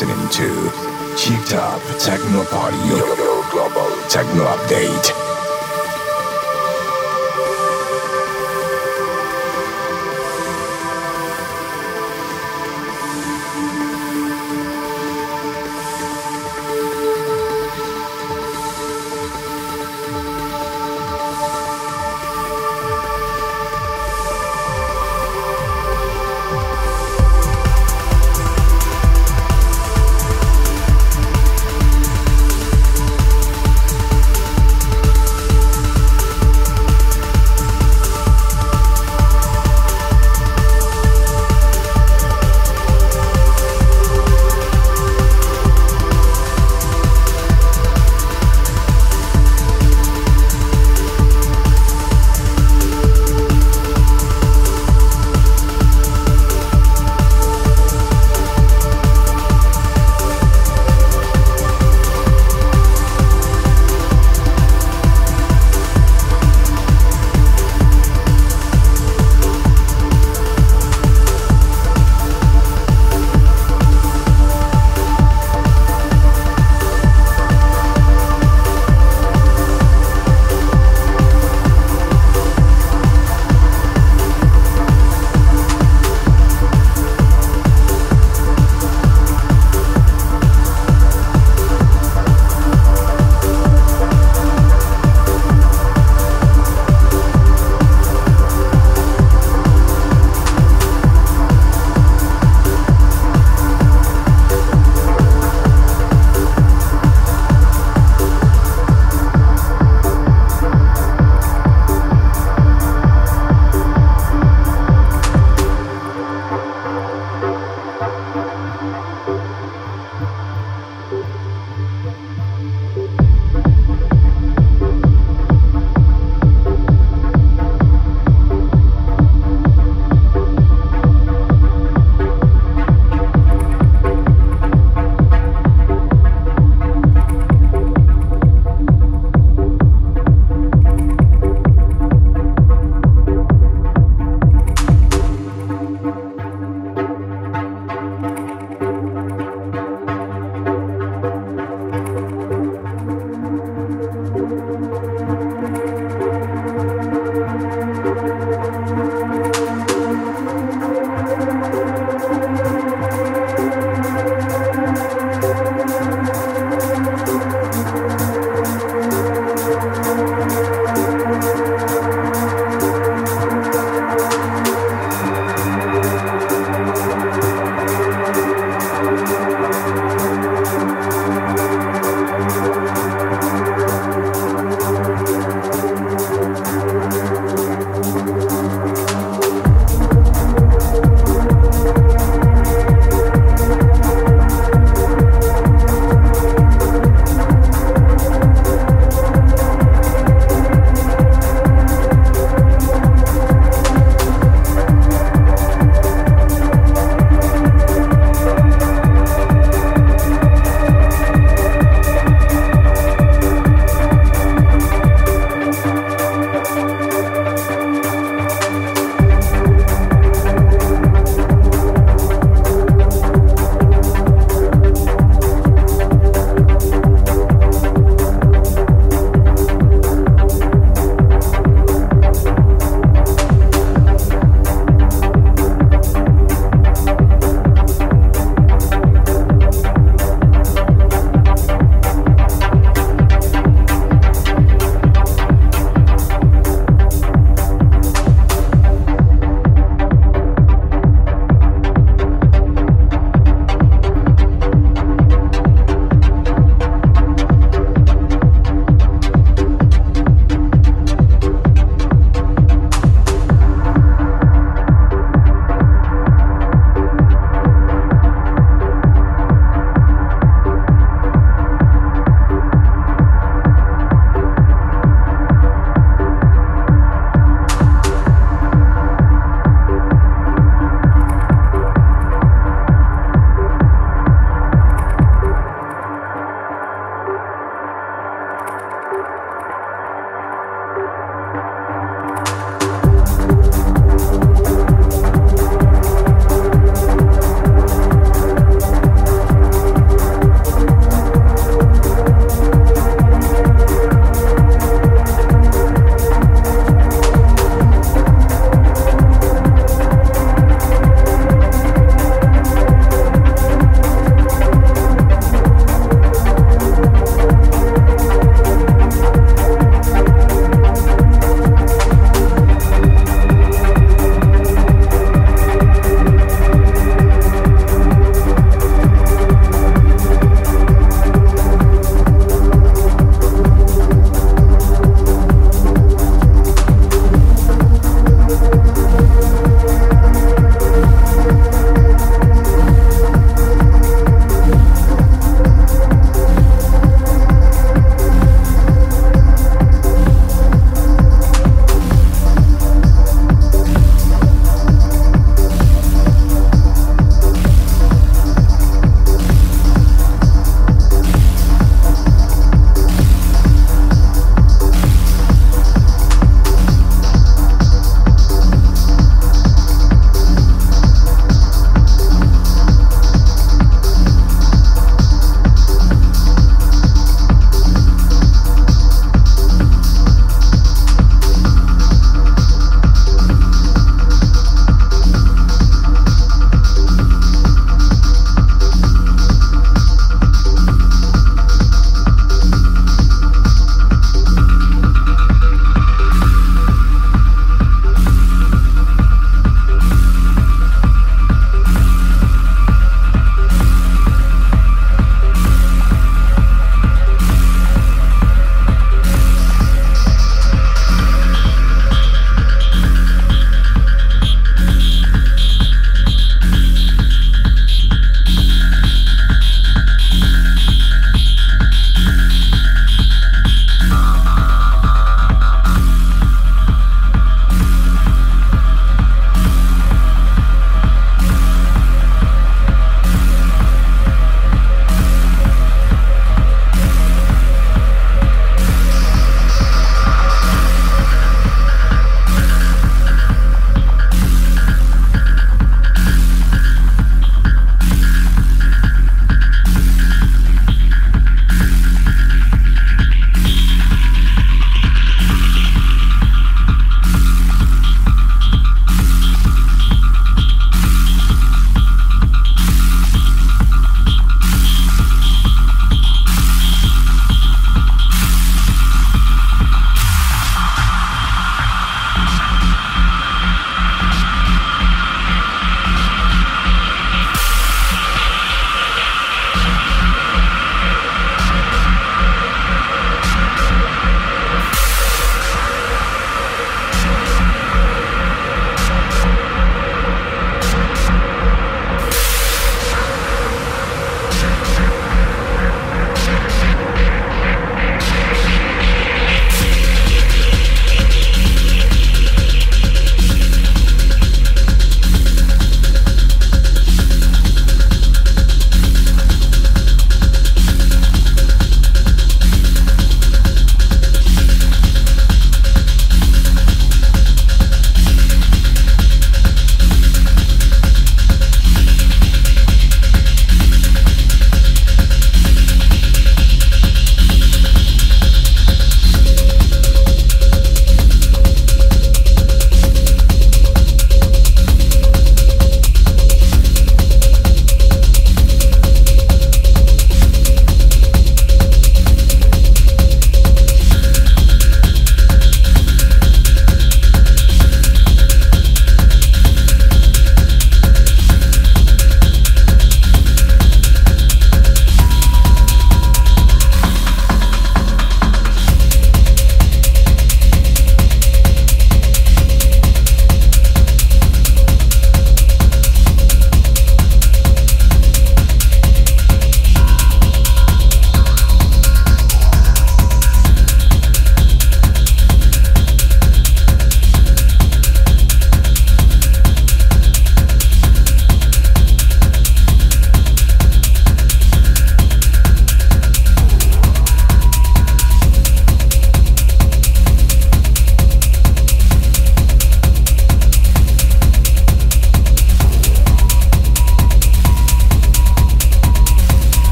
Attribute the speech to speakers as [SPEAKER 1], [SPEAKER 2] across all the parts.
[SPEAKER 1] listening to Cheeked Up Techno Party Global Techno Update.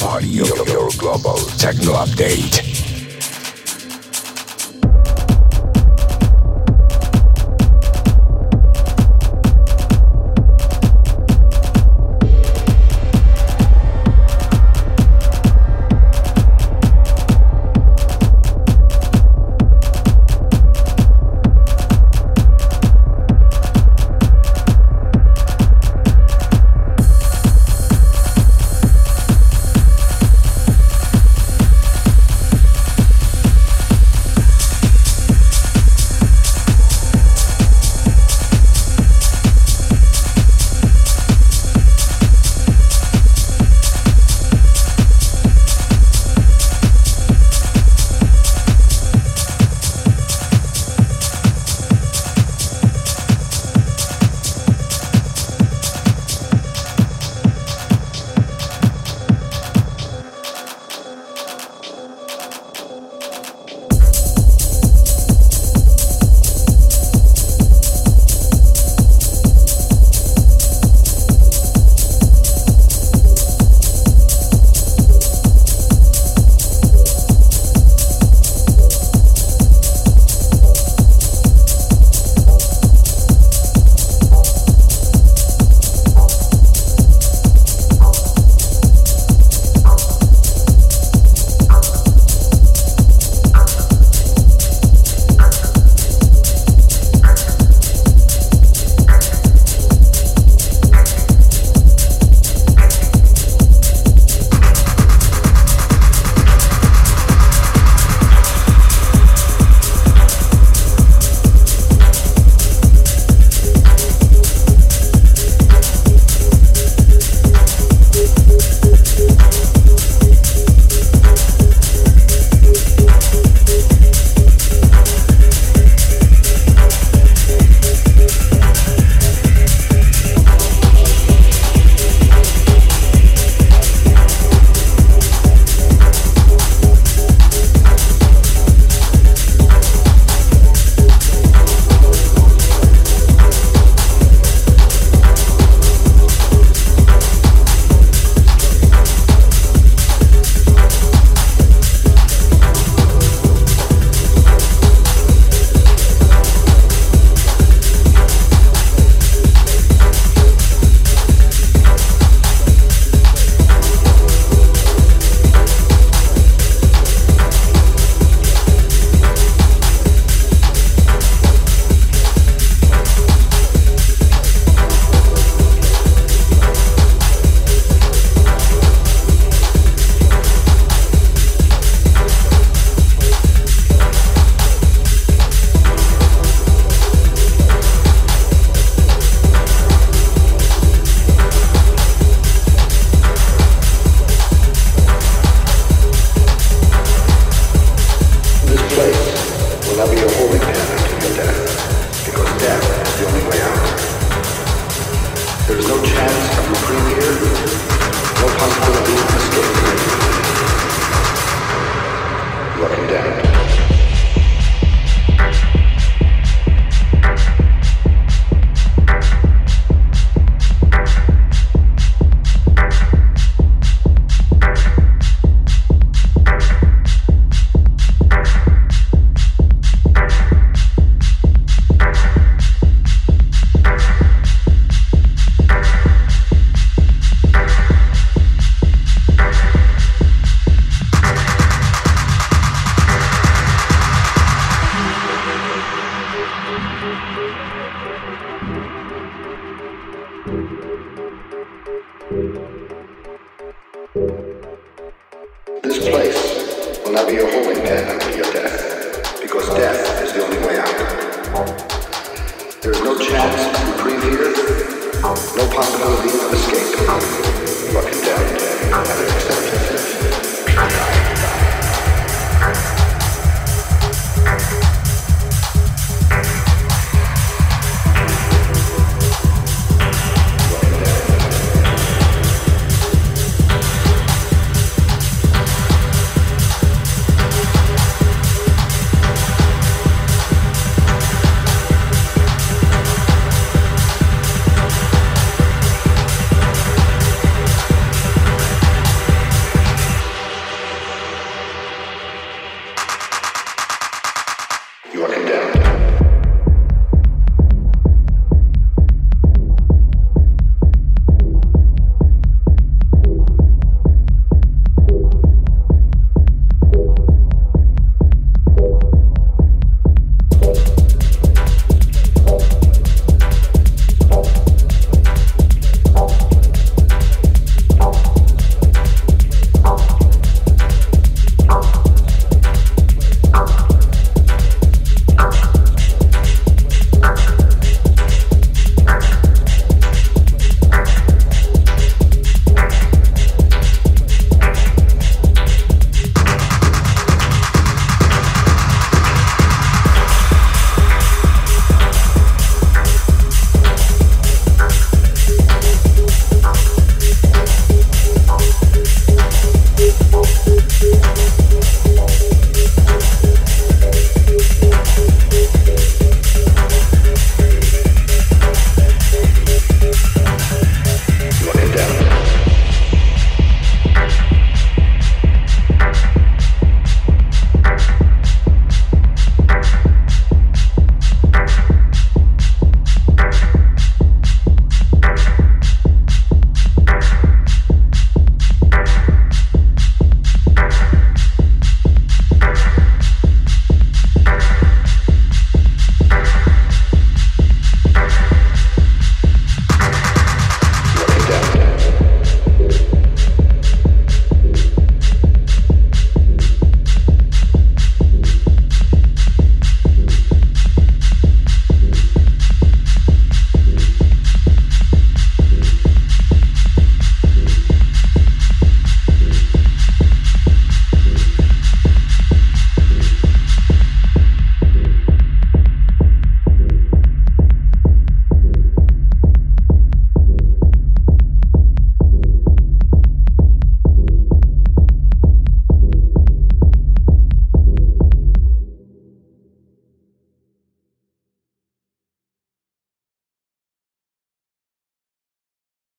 [SPEAKER 2] Party, your, your global techno update.